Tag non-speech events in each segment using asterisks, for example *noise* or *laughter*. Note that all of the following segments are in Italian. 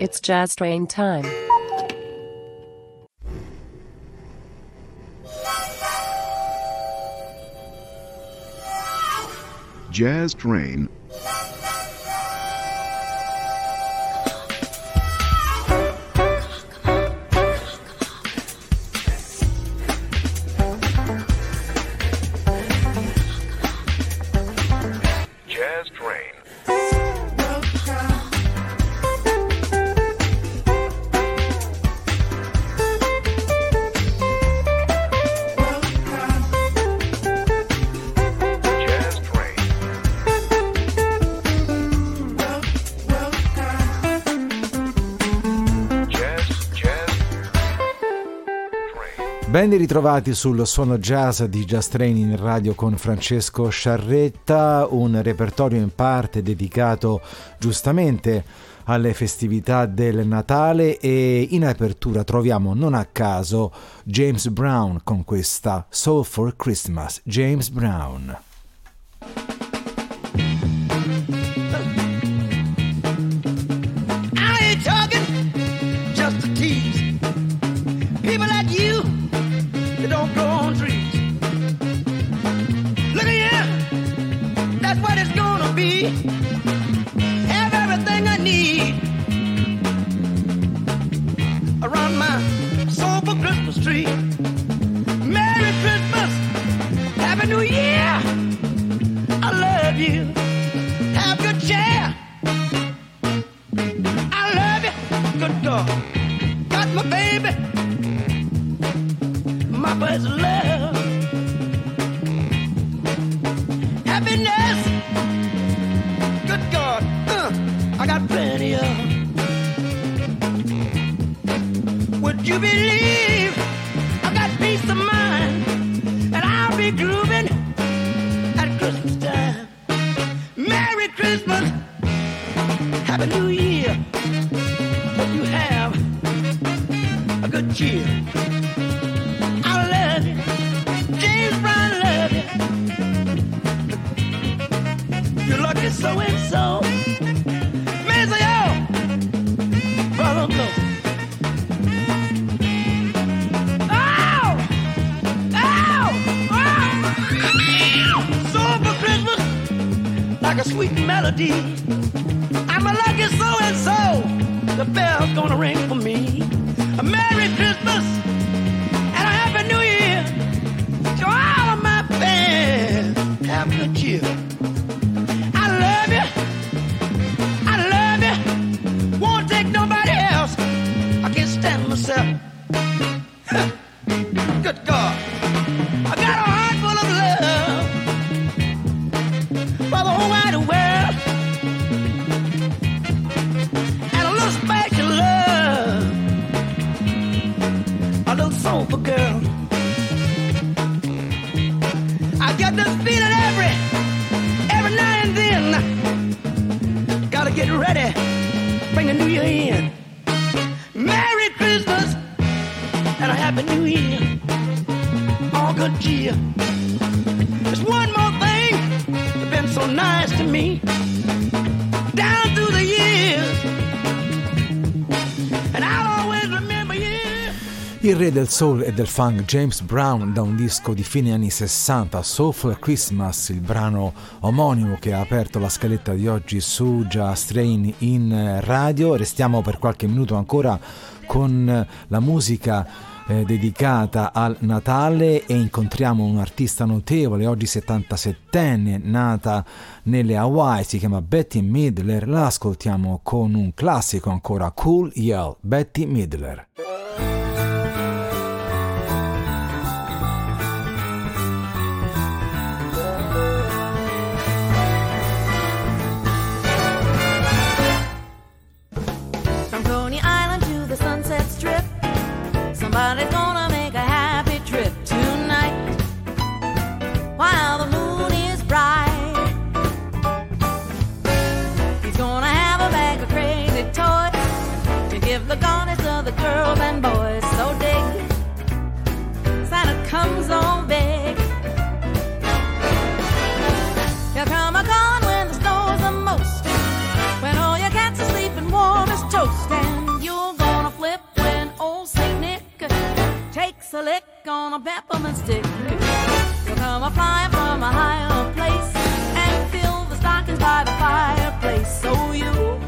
It's Jazz Train time. Jazz Train Ben ritrovati sul suono jazz di Jazz Train in radio con Francesco Sciarretta, un repertorio in parte dedicato giustamente alle festività del Natale e in apertura troviamo non a caso James Brown con questa Soul for Christmas. James Brown. My baby, my first love. Happiness, good God, uh, I got plenty of. Would you believe I got peace of mind and I'll be grooving at Christmas time? Merry Christmas. Happy New Year. Cheer. There's one more thing that's been so nice to me down through the years. Il re del soul e del funk James Brown da un disco di fine anni 60, Soulful Christmas, il brano omonimo che ha aperto la scaletta di oggi su Jazz Train in radio. Restiamo per qualche minuto ancora con la musica eh, dedicata al Natale e incontriamo un artista notevole, oggi 77enne, nata nelle Hawaii, si chiama Betty Midler, la ascoltiamo con un classico ancora, Cool Yell, Betty Midler. lick on a peppermint stick. You'll come a flying from a higher place and fill the stockings by the fireplace. So you.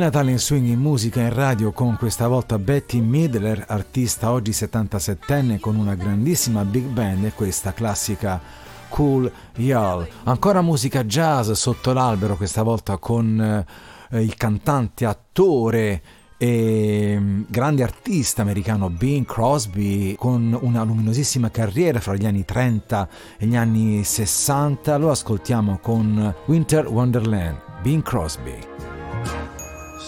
Natale in swing in musica in radio con questa volta Betty Midler, artista oggi 77enne con una grandissima big band e questa classica Cool Y'all. Ancora musica jazz sotto l'albero, questa volta con eh, il cantante, attore e mm, grande artista americano Bing Crosby con una luminosissima carriera fra gli anni 30 e gli anni 60. Lo ascoltiamo con Winter Wonderland, Bing Crosby.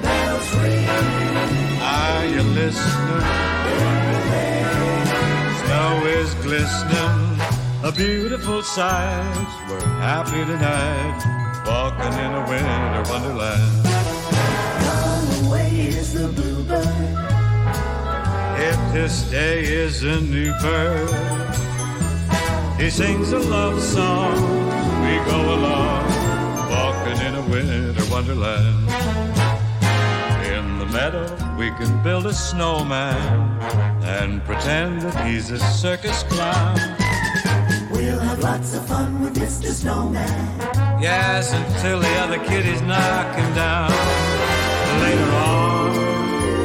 Bells ring. Are you listening? Snow is glistening, a beautiful sight. We're happy tonight, walking in a winter wonderland. Gone away is the bluebird. If this day is a new bird, he sings a love song. We go along, walking in a winter wonderland. Meadow, we can build a snowman and pretend that he's a circus clown. We'll have lots of fun with Mr. Snowman. Yes, until the other kiddies knock him down. Later on,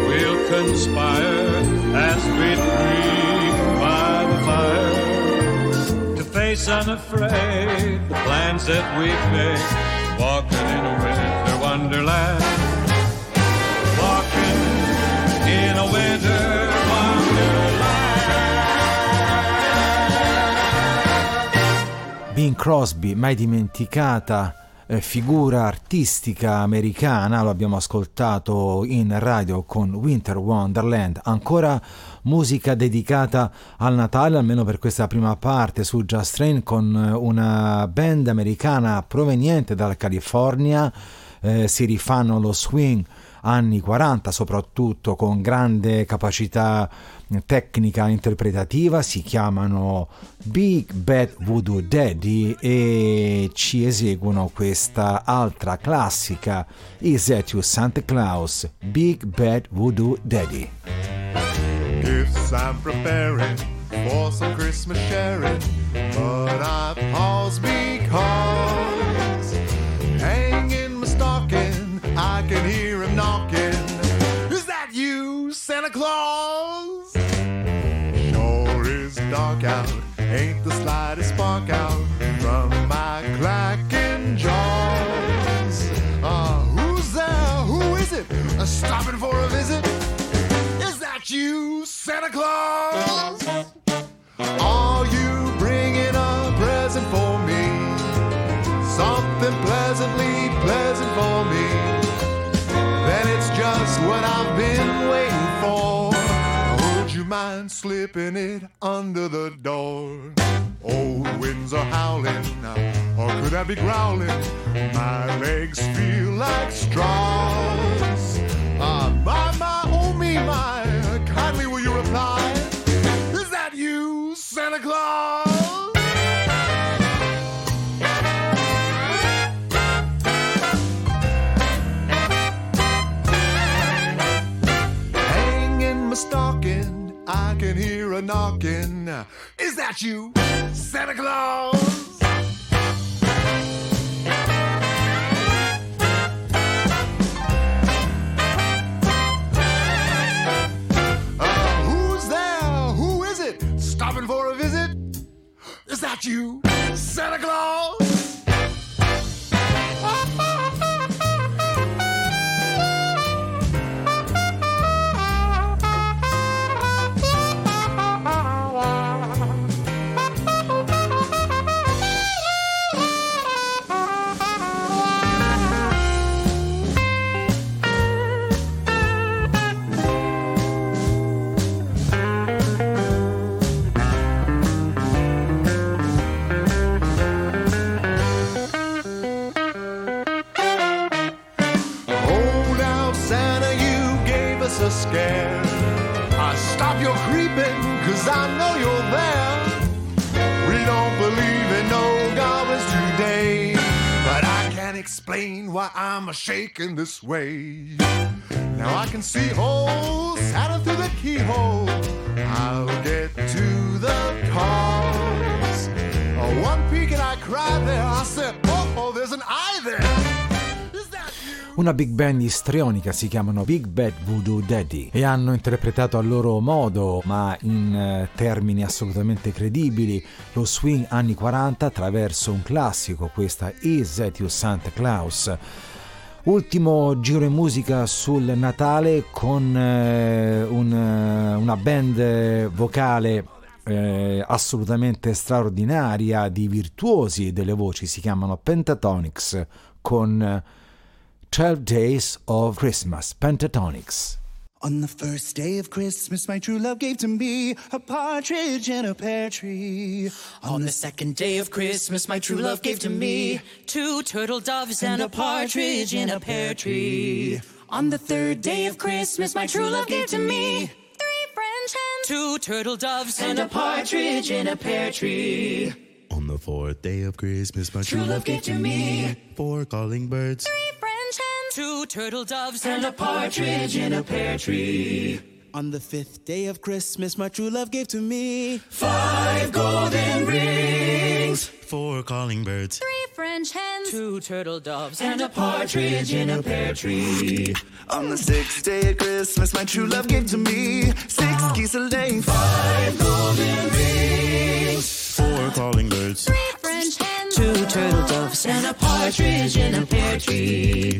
we'll conspire as we dream by the fire to face unafraid the plans that we've made. Walking in a winter wonderland. Bing Crosby, mai dimenticata eh, figura artistica americana, lo abbiamo ascoltato in radio con Winter Wonderland, ancora musica dedicata al Natale, almeno per questa prima parte su Just Train con eh, una band americana proveniente dalla California, eh, si rifanno lo swing anni 40 soprattutto con grande capacità tecnica interpretativa si chiamano Big Bad Voodoo Daddy e ci eseguono questa altra classica Is That You Santa Claus Big Bad Voodoo Daddy. Gifts I'm preparing for some Christmas sharing, but I pause because Santa Claus? Sure is dark out, ain't the slightest spark out from my clacking jaws. Ah, who's there? Who is it? Uh, stopping for a visit? Is that you, Santa Claus? Are mind slipping it under the door? Old winds are howling, now, or could I be growling? My legs feel like straws. Ah, my, my, oh me, my, kindly will you reply? Is that you, Santa Claus? talking. Is that you, Santa Claus? Uh, who's there? Who is it? Stopping for a visit? Is that you, Santa Claus? Explain why I'm a shaking this way. Now I can see holes Santa through the keyhole. I'll get to the cause. Oh, one peek and I cried there. I said, oh, oh, there's an eye there. Una big band istrionica si chiamano Big Bad Voodoo Daddy e hanno interpretato a loro modo, ma in eh, termini assolutamente credibili, lo swing anni 40 attraverso un classico, questa Is That You Santa Claus. Ultimo giro in musica sul Natale con eh, un, eh, una band vocale eh, assolutamente straordinaria di virtuosi delle voci, si chiamano Pentatonics con eh, 12 Days of Christmas, Pentatonics. On the first day of Christmas, my true love gave to me a partridge in a pear tree. On the second day of Christmas, my true love gave to me two turtle doves and a partridge in a pear tree. On the third day of Christmas, my true love gave to me three French hens, two turtle doves and a partridge in a pear tree. On the fourth day of Christmas, my True love gave to me four calling birds. three French hens, two turtle doves and a partridge in a pear tree. On the fifth day of Christmas, my true love gave to me five golden rings, Four calling birds. Three French hens. two turtle doves, and a partridge in a pear tree. On the sixth day of Christmas, my true love gave to me six geese a laying, Five golden rings, Four calling birds. Three French hens. two turtle doves, and a partridge in a pear tree.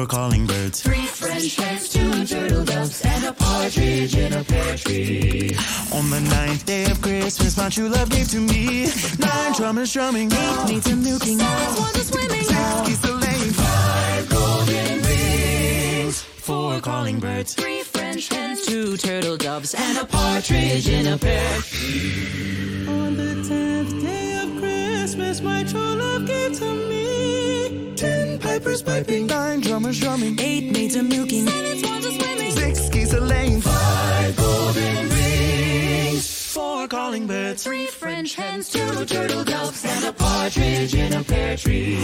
Four calling birds. three French hens, two turtle doves, and a partridge in a pear tree. On the ninth day of Christmas, my true love gave to me nine drummers drumming, eight maids a milking, Seven swans a swimming. six geese a laying, Five golden rings, Four calling birds. three French hens, two turtle doves, and a partridge in a pear tree. On the tenth day of Christmas, my true love gave to me ten pipers piping, nine drummers drumming, eight maids a milking, Seven swans a swimming. six geese a laying, five golden rings, Four calling birds. Three French hens. two turtle doves, and a partridge in a pear tree.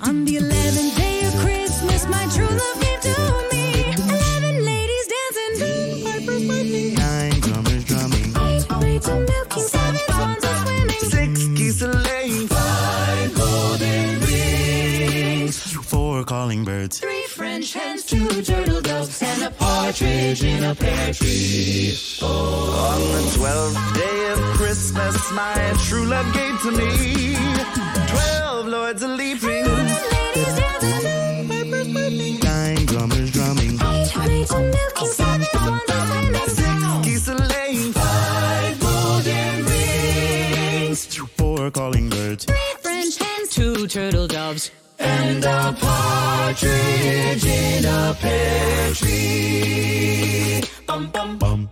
On the eleventh day of Christmas, my true love gave to me calling birds. three French hens, two turtle doves, and a partridge in a pear tree. On the twelfth day of Christmas, my true love gave to me twelve lords a leaping, Ladies dancing. Ten pipers piping. nine drummers drumming, Eight maids a milking. Seven swans a swimming. six geese a laying, Five golden rings, Four calling birds. Three French hens. two turtle doves, and a partridge in a pear tree. Bum, bum, Bum.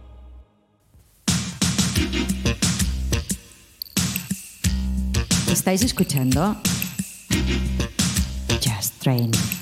Estáis escuchando Just Train.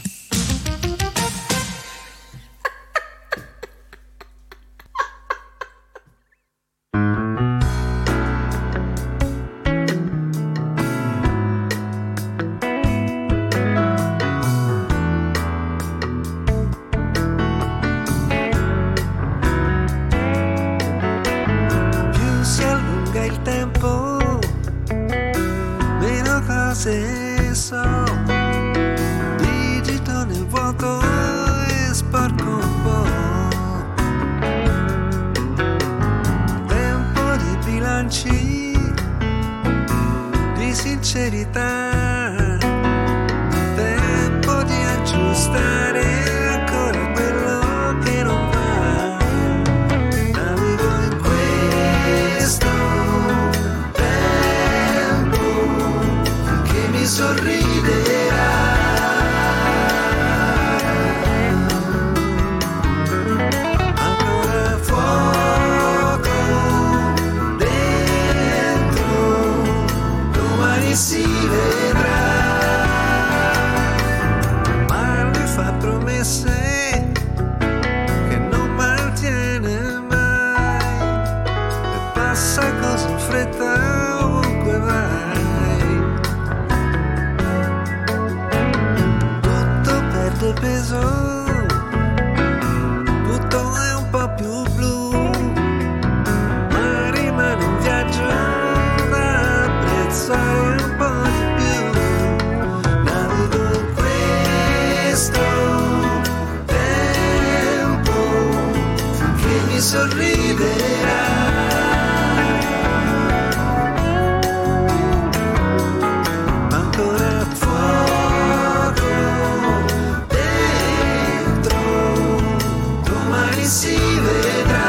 Si vedrà.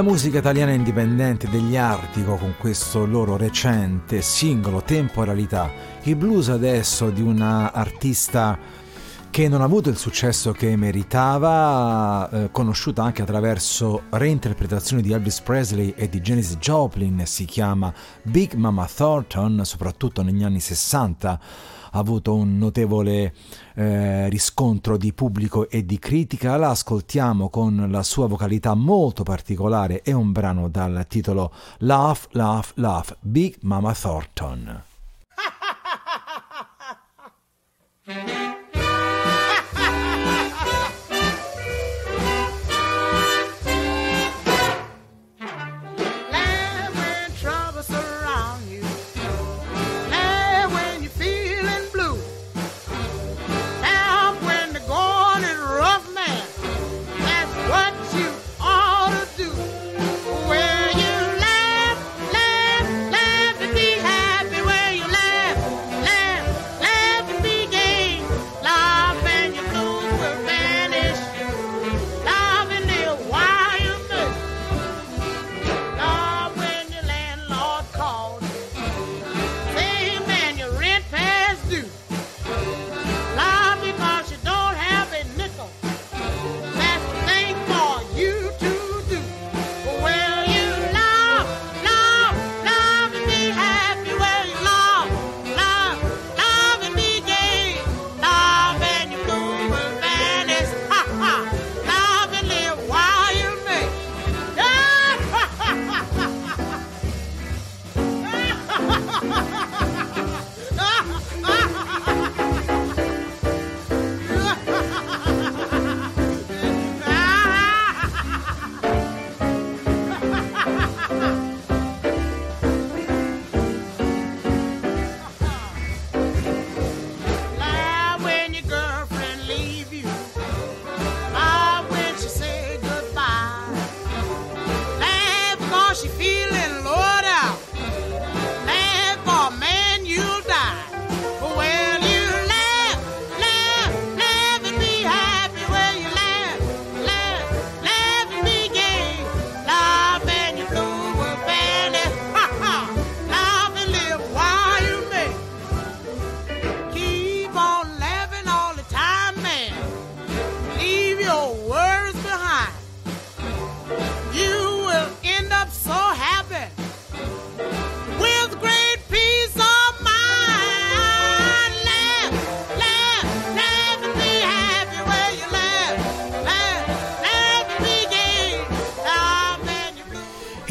La musica italiana indipendente degli Artico con questo loro recente singolo Temporalità, il blues adesso di una artista che non ha avuto il successo che meritava, eh, conosciuta anche attraverso reinterpretazioni di Elvis Presley e di Janis Joplin, si chiama Big Mama Thornton, soprattutto negli anni 60 avuto un notevole eh, riscontro di pubblico e di critica. La ascoltiamo con la sua vocalità molto particolare e un brano dal titolo Love, Love, Love, Big Mama Thornton. *laughs*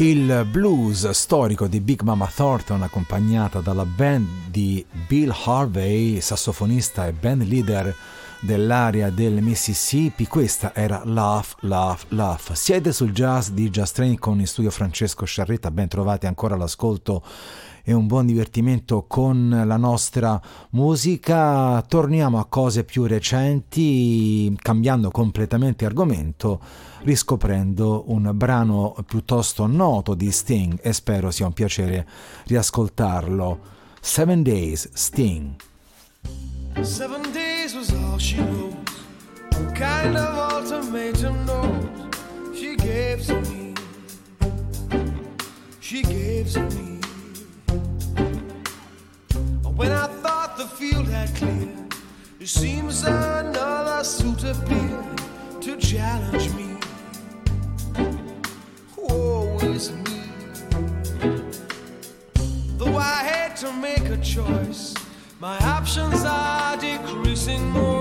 Il blues storico di Big Mama Thornton accompagnata dalla band di Bill Harvey, sassofonista e band leader dell'area del Mississippi, questa era Love, Love, Love. Siete sul jazz di Jazz Train con in studio Francesco Sciarretta, ben trovati ancora all'ascolto e un buon divertimento con la nostra musica. Torniamo a cose più recenti, cambiando completamente argomento, riscoprendo un brano piuttosto noto di Sting e spero sia un piacere riascoltarlo. Seven Days Sting. Seven days was all she wrote. Kind of ultimatum note she gave me? She gave me. Another to challenge me. It's me. Though I had to make a choice, my options are decreasing mostly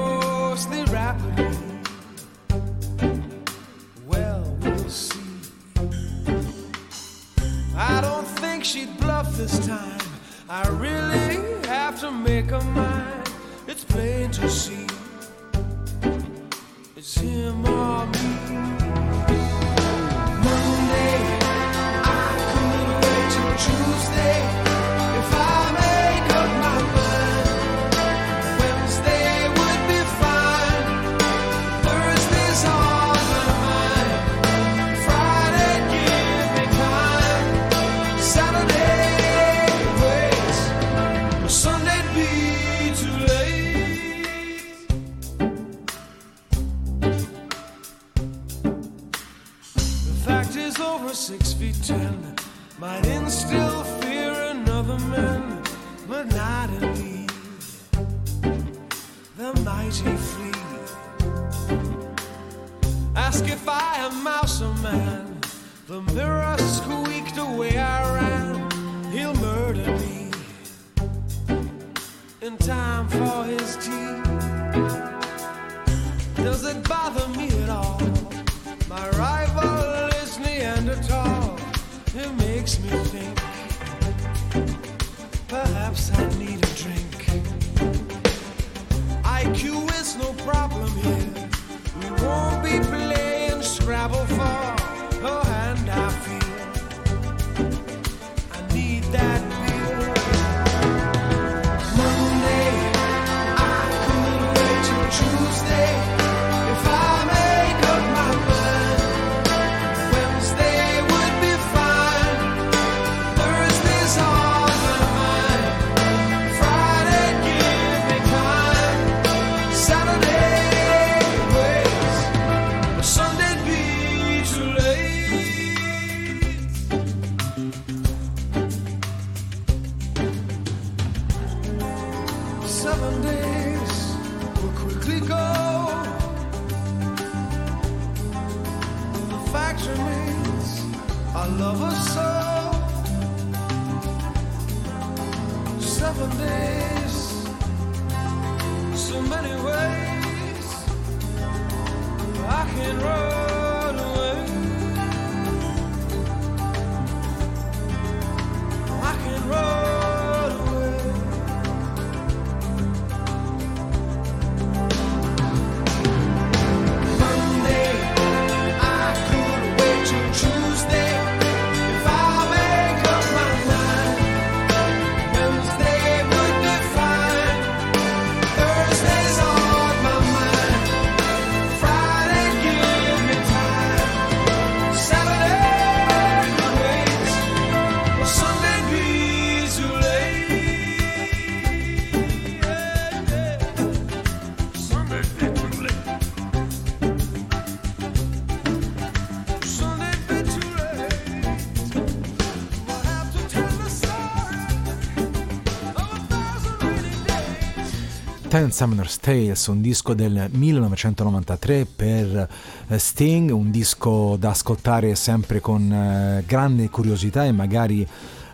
Ten Summoner's Tales, un disco del 1993 per eh, Sting, un disco da ascoltare sempre con eh, grande curiosità e magari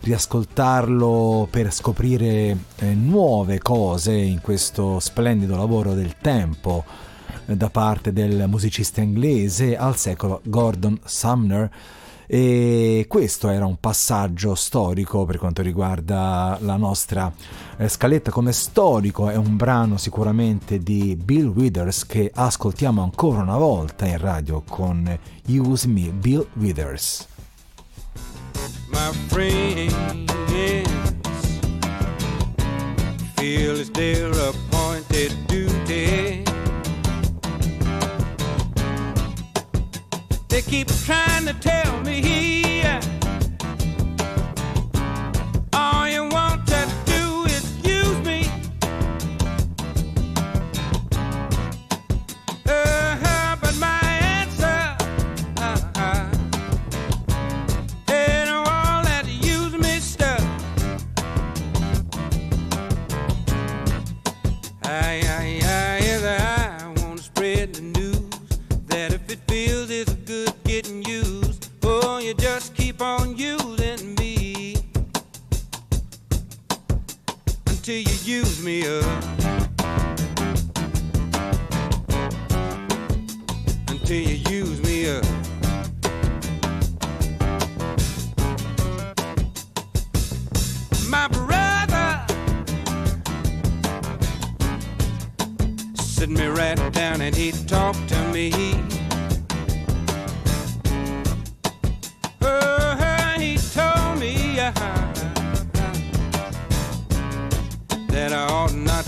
riascoltarlo per scoprire eh, nuove cose in questo splendido lavoro del tempo da parte del musicista inglese al secolo Gordon Sumner E questo era un passaggio storico per quanto riguarda la nostra eh, scaletta. Come storico è un brano sicuramente di Bill Withers che ascoltiamo ancora una volta in radio con Use Me, Bill Withers. my friends feel it's their appointed duty. They keep trying to tell me me up. Until you use me up. My brother sit me right down and he talked to me.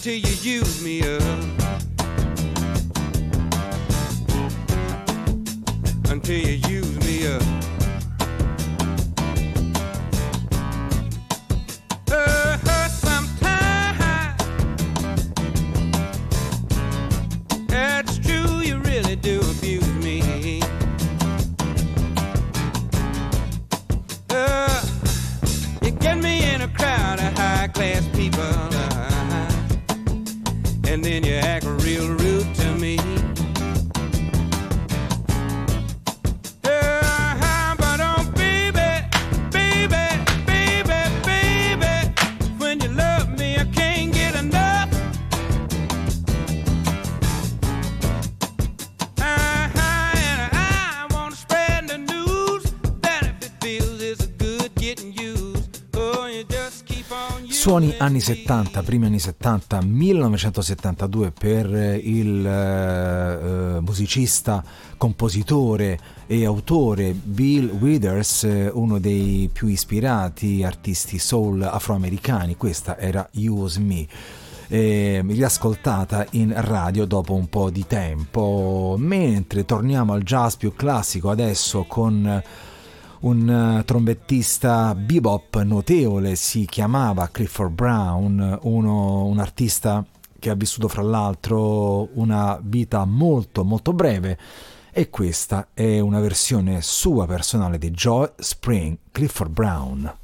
until you use me up. Until you use Suoni anni 70, primi anni 70, 1972 per il eh, eh, musicista, compositore e autore Bill Withers, eh, uno dei più ispirati artisti soul afroamericani. Questa era Use Me. eh, riascoltata in radio dopo un po' di tempo. Mentre torniamo al jazz più classico adesso con un eh, trombettista bebop notevole, si chiamava Clifford Brown, uno- un artista che ha vissuto fra l'altro una vita molto molto breve e questa è una versione sua personale di Joy Spring, Clifford Brown.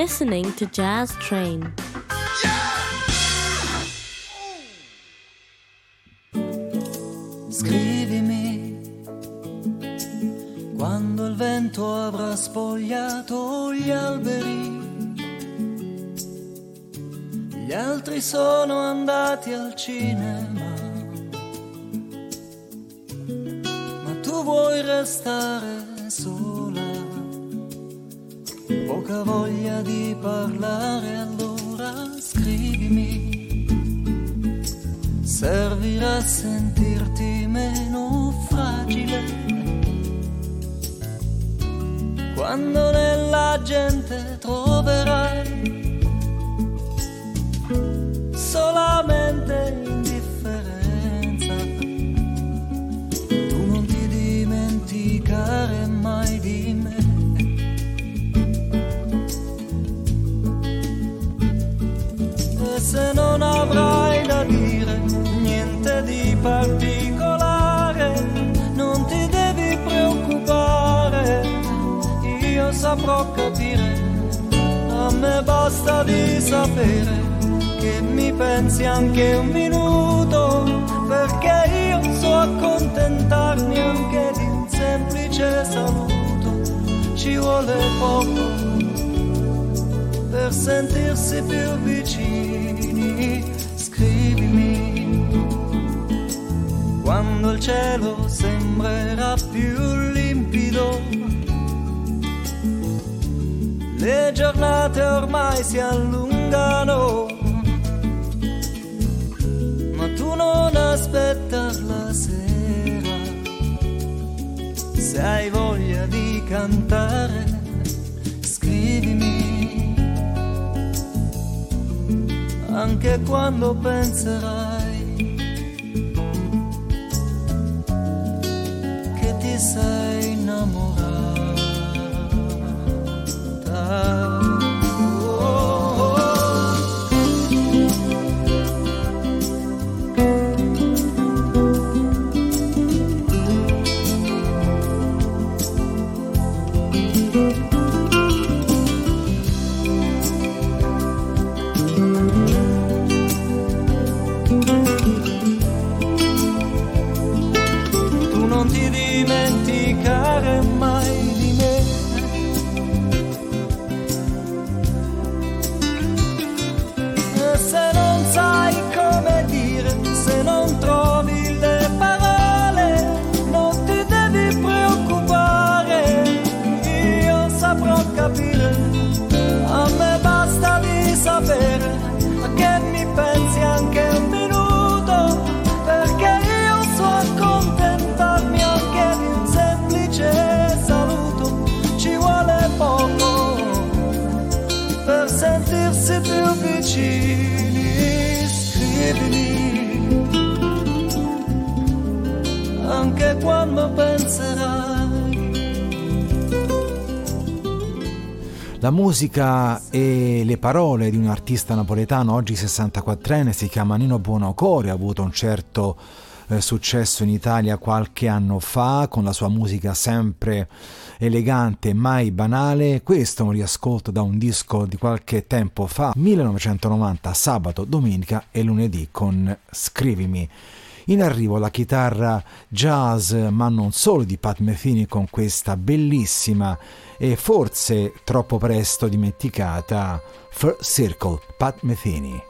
Listening to Jazz Train. Poco per sentirsi più vicini, scrivimi quando il cielo sembrerà più limpido. Le giornate ormai si allungano, ma tu non aspetta la sera. Se hai voglia di cantare, scrivimi. anche quando penserai che ti sei innamorata. La musica e le parole di un artista napoletano, oggi 64enne, si chiama Nino Buonocore, ha avuto un certo eh, successo in Italia qualche anno fa con la sua musica sempre elegante, mai banale. Questo è un riascolto da un disco di qualche tempo fa, 1990, sabato, domenica e lunedì con Scrivimi. In arrivo la chitarra jazz, ma non solo di Pat Metheny con questa bellissima e forse troppo presto dimenticata First Circle, Pat Metheny.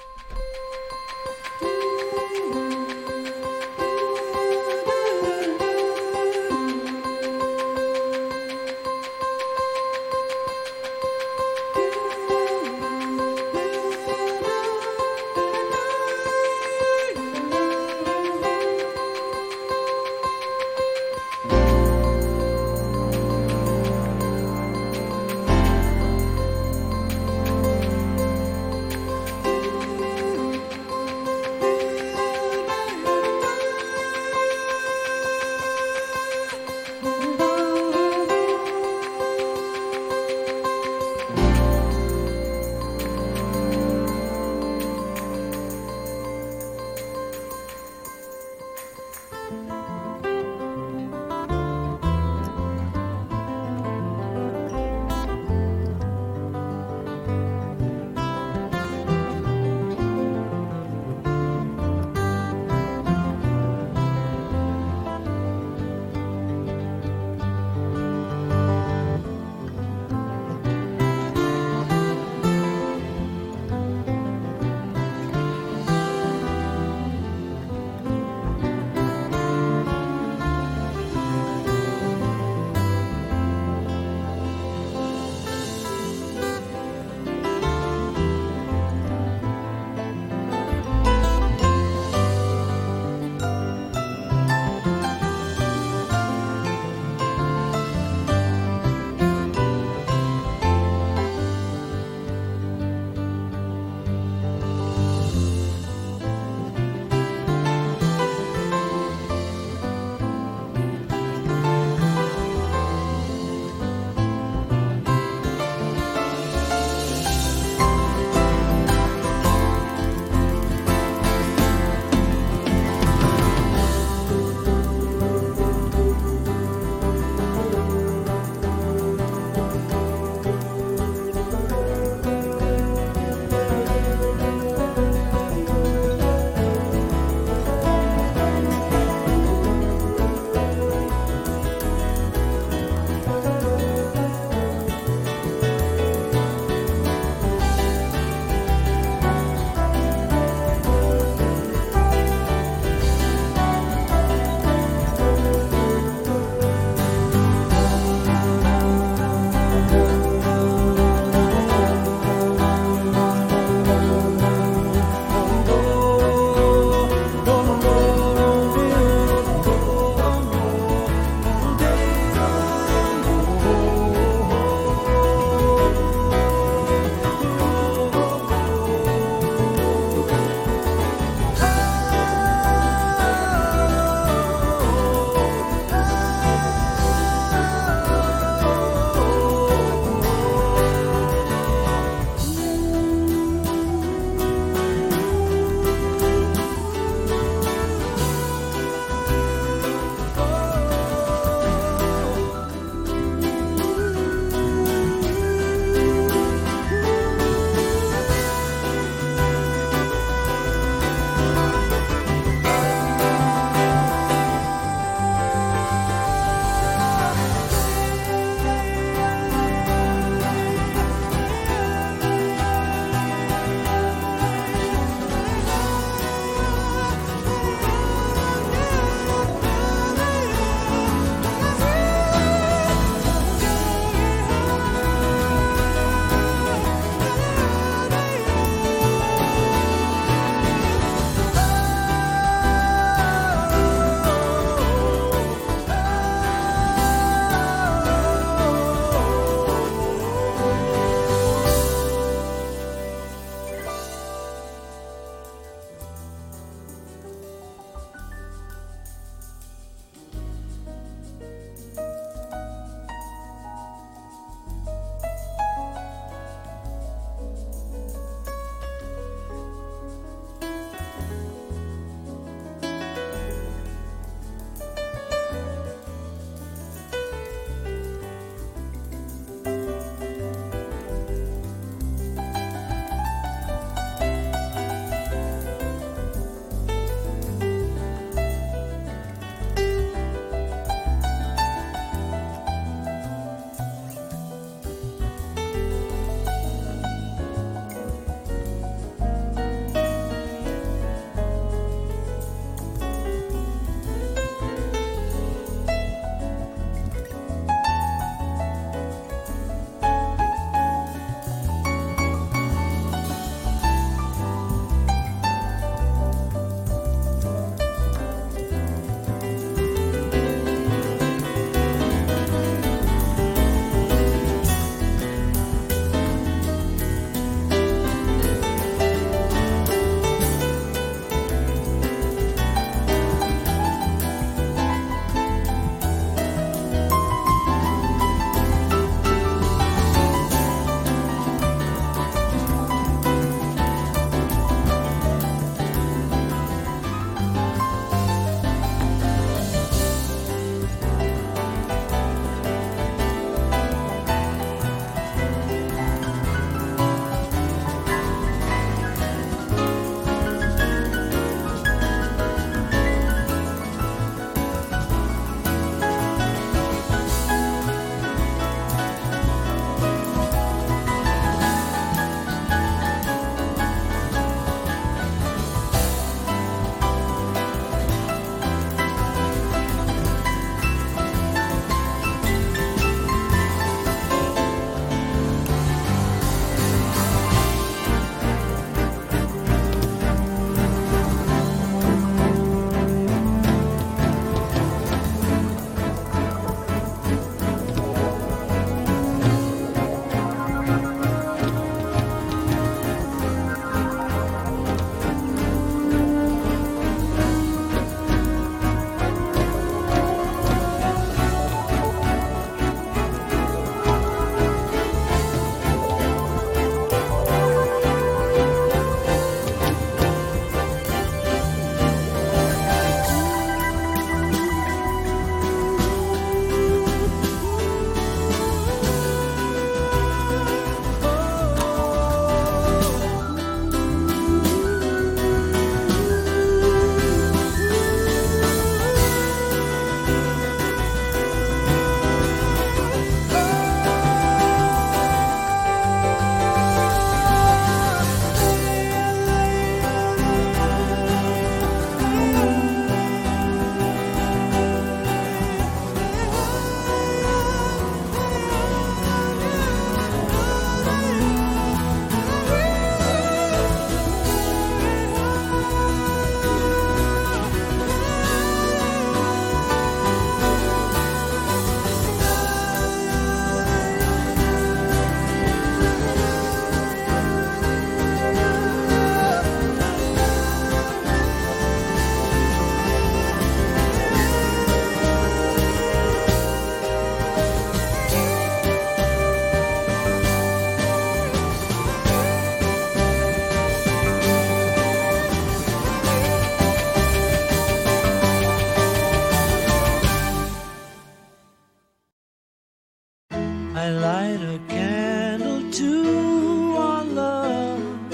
Light a candle to our love.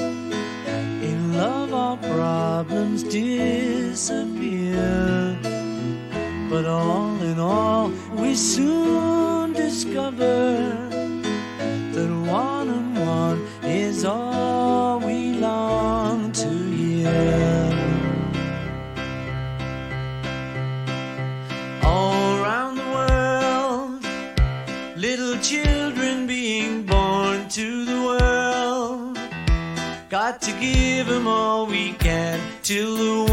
In love, our problems disappear. But all in all, we soon discover give them all we can till the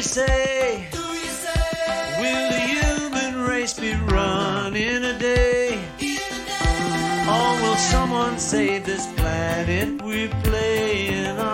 What do you say? Will the human race be run in a day? Or will someone save this planet we're playing on?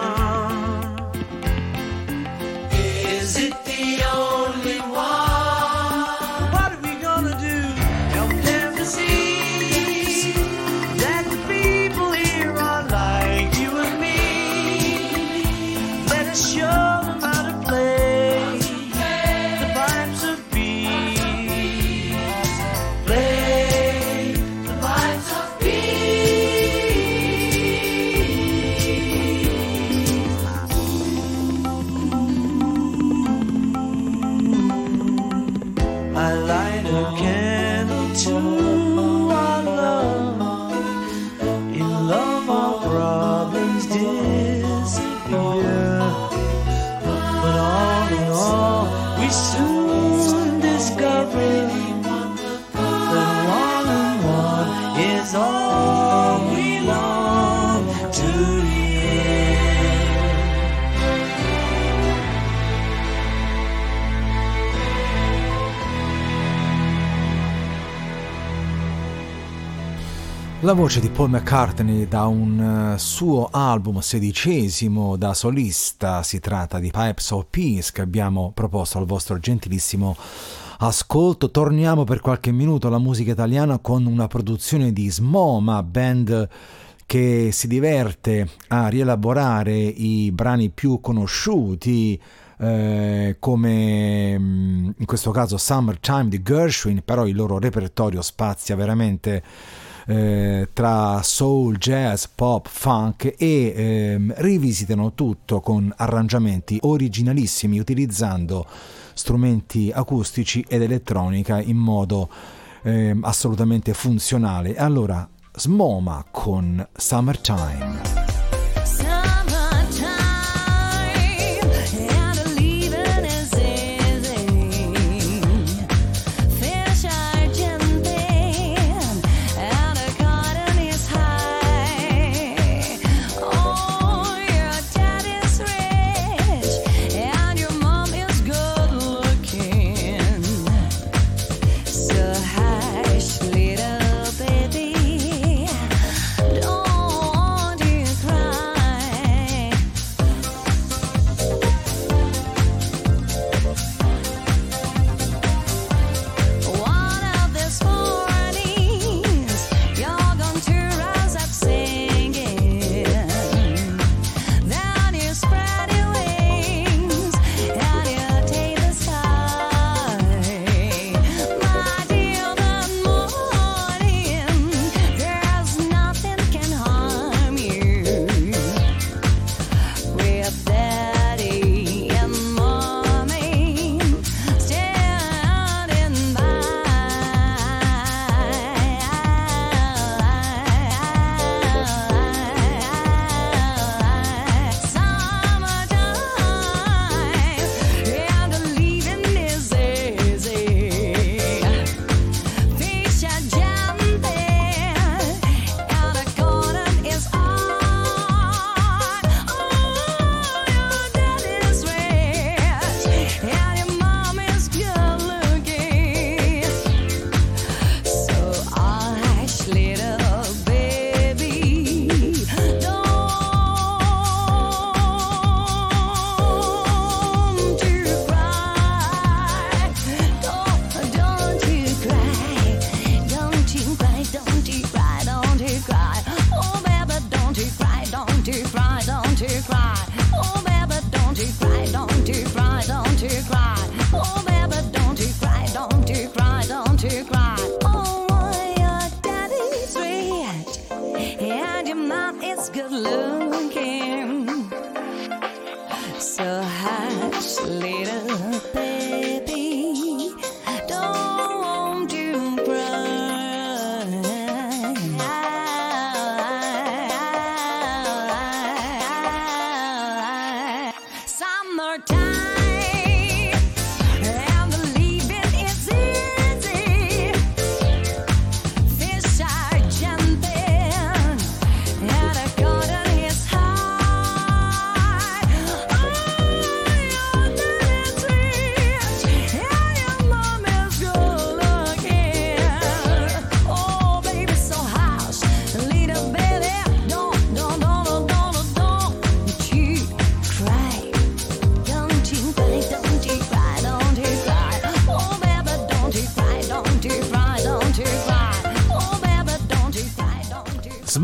La voce di Paul McCartney da un eh, suo album sedicesimo da solista, si tratta di Pipes of Peace che abbiamo proposto al vostro gentilissimo ascolto. Torniamo per qualche minuto alla musica italiana con una produzione di Smoma, band che si diverte a rielaborare i brani più conosciuti eh, come mm, in questo caso Summertime di Gershwin, però il loro repertorio spazia veramente eh, tra soul, jazz, pop, funk e ehm, rivisitano tutto con arrangiamenti originalissimi utilizzando strumenti acustici ed elettronica in modo ehm, assolutamente funzionale. Allora, Smoma con Summertime.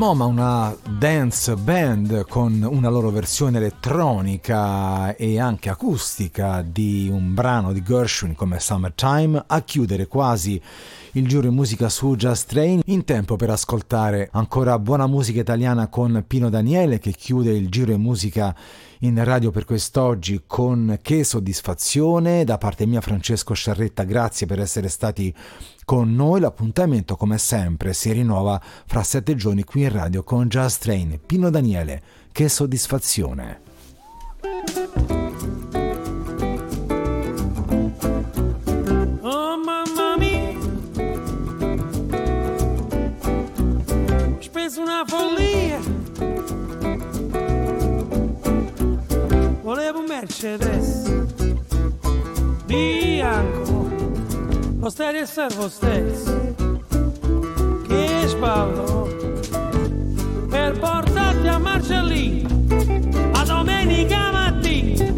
MOMA, una dance band con una loro versione elettronica e anche acustica di un brano di Gershwin come Summertime, a chiudere quasi il giro in musica su Just Train, in tempo per ascoltare ancora buona musica italiana con Pino Daniele che chiude il giro in musica in radio per quest'oggi con Che soddisfazione da parte mia Francesco Sciarretta, grazie per essere stati con noi. L'appuntamento come sempre si rinnova fra sette giorni qui in radio con Just Train. Pino Daniele, che soddisfazione. Oh mamma mia, ho speso una follia. Volevo un Mercedes bianco, lo stereo e servo stesso. Che sballo per portarti a Marcellino a domenica mattina.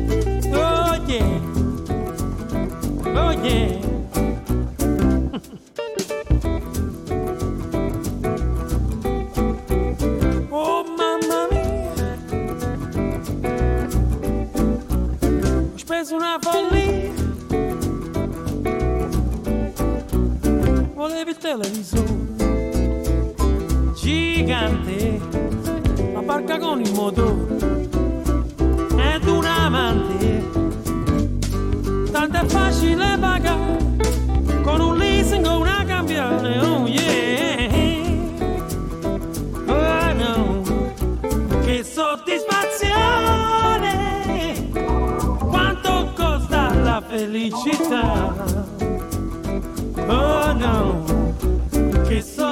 *laughs* Oh yeah. Oh yeah. Una follia. Volevi il televisore gigante, la barca con il motore ed un amante tanto è facile pagare con un leasing o una cambiale, oh yeah. Oh no, che soddisfazione, quanto costa la felicità. Oh não, que só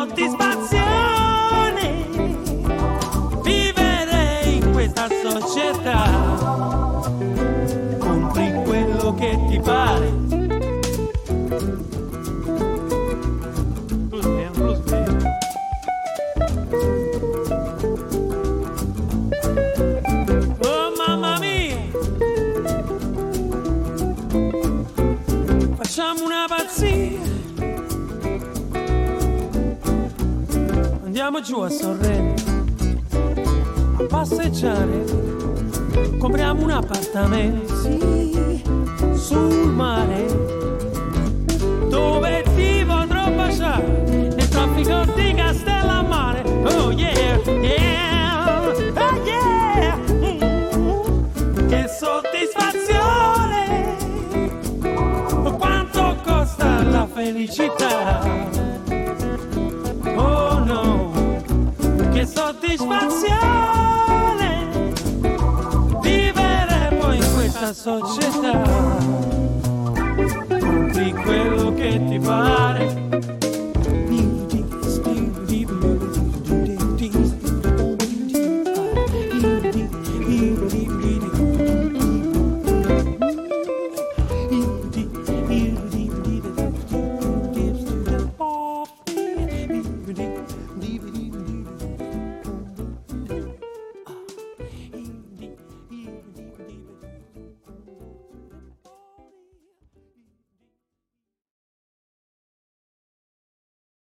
giù a Sorrento a passeggiare compriamo un appartamento sì, sul mare dove ti potrò baciare nel traffico di Castellammare. Oh yeah yeah oh yeah. Che soddisfazione quanto costa la felicità soddisfazione vivere poi in questa società. Di quello che ti pare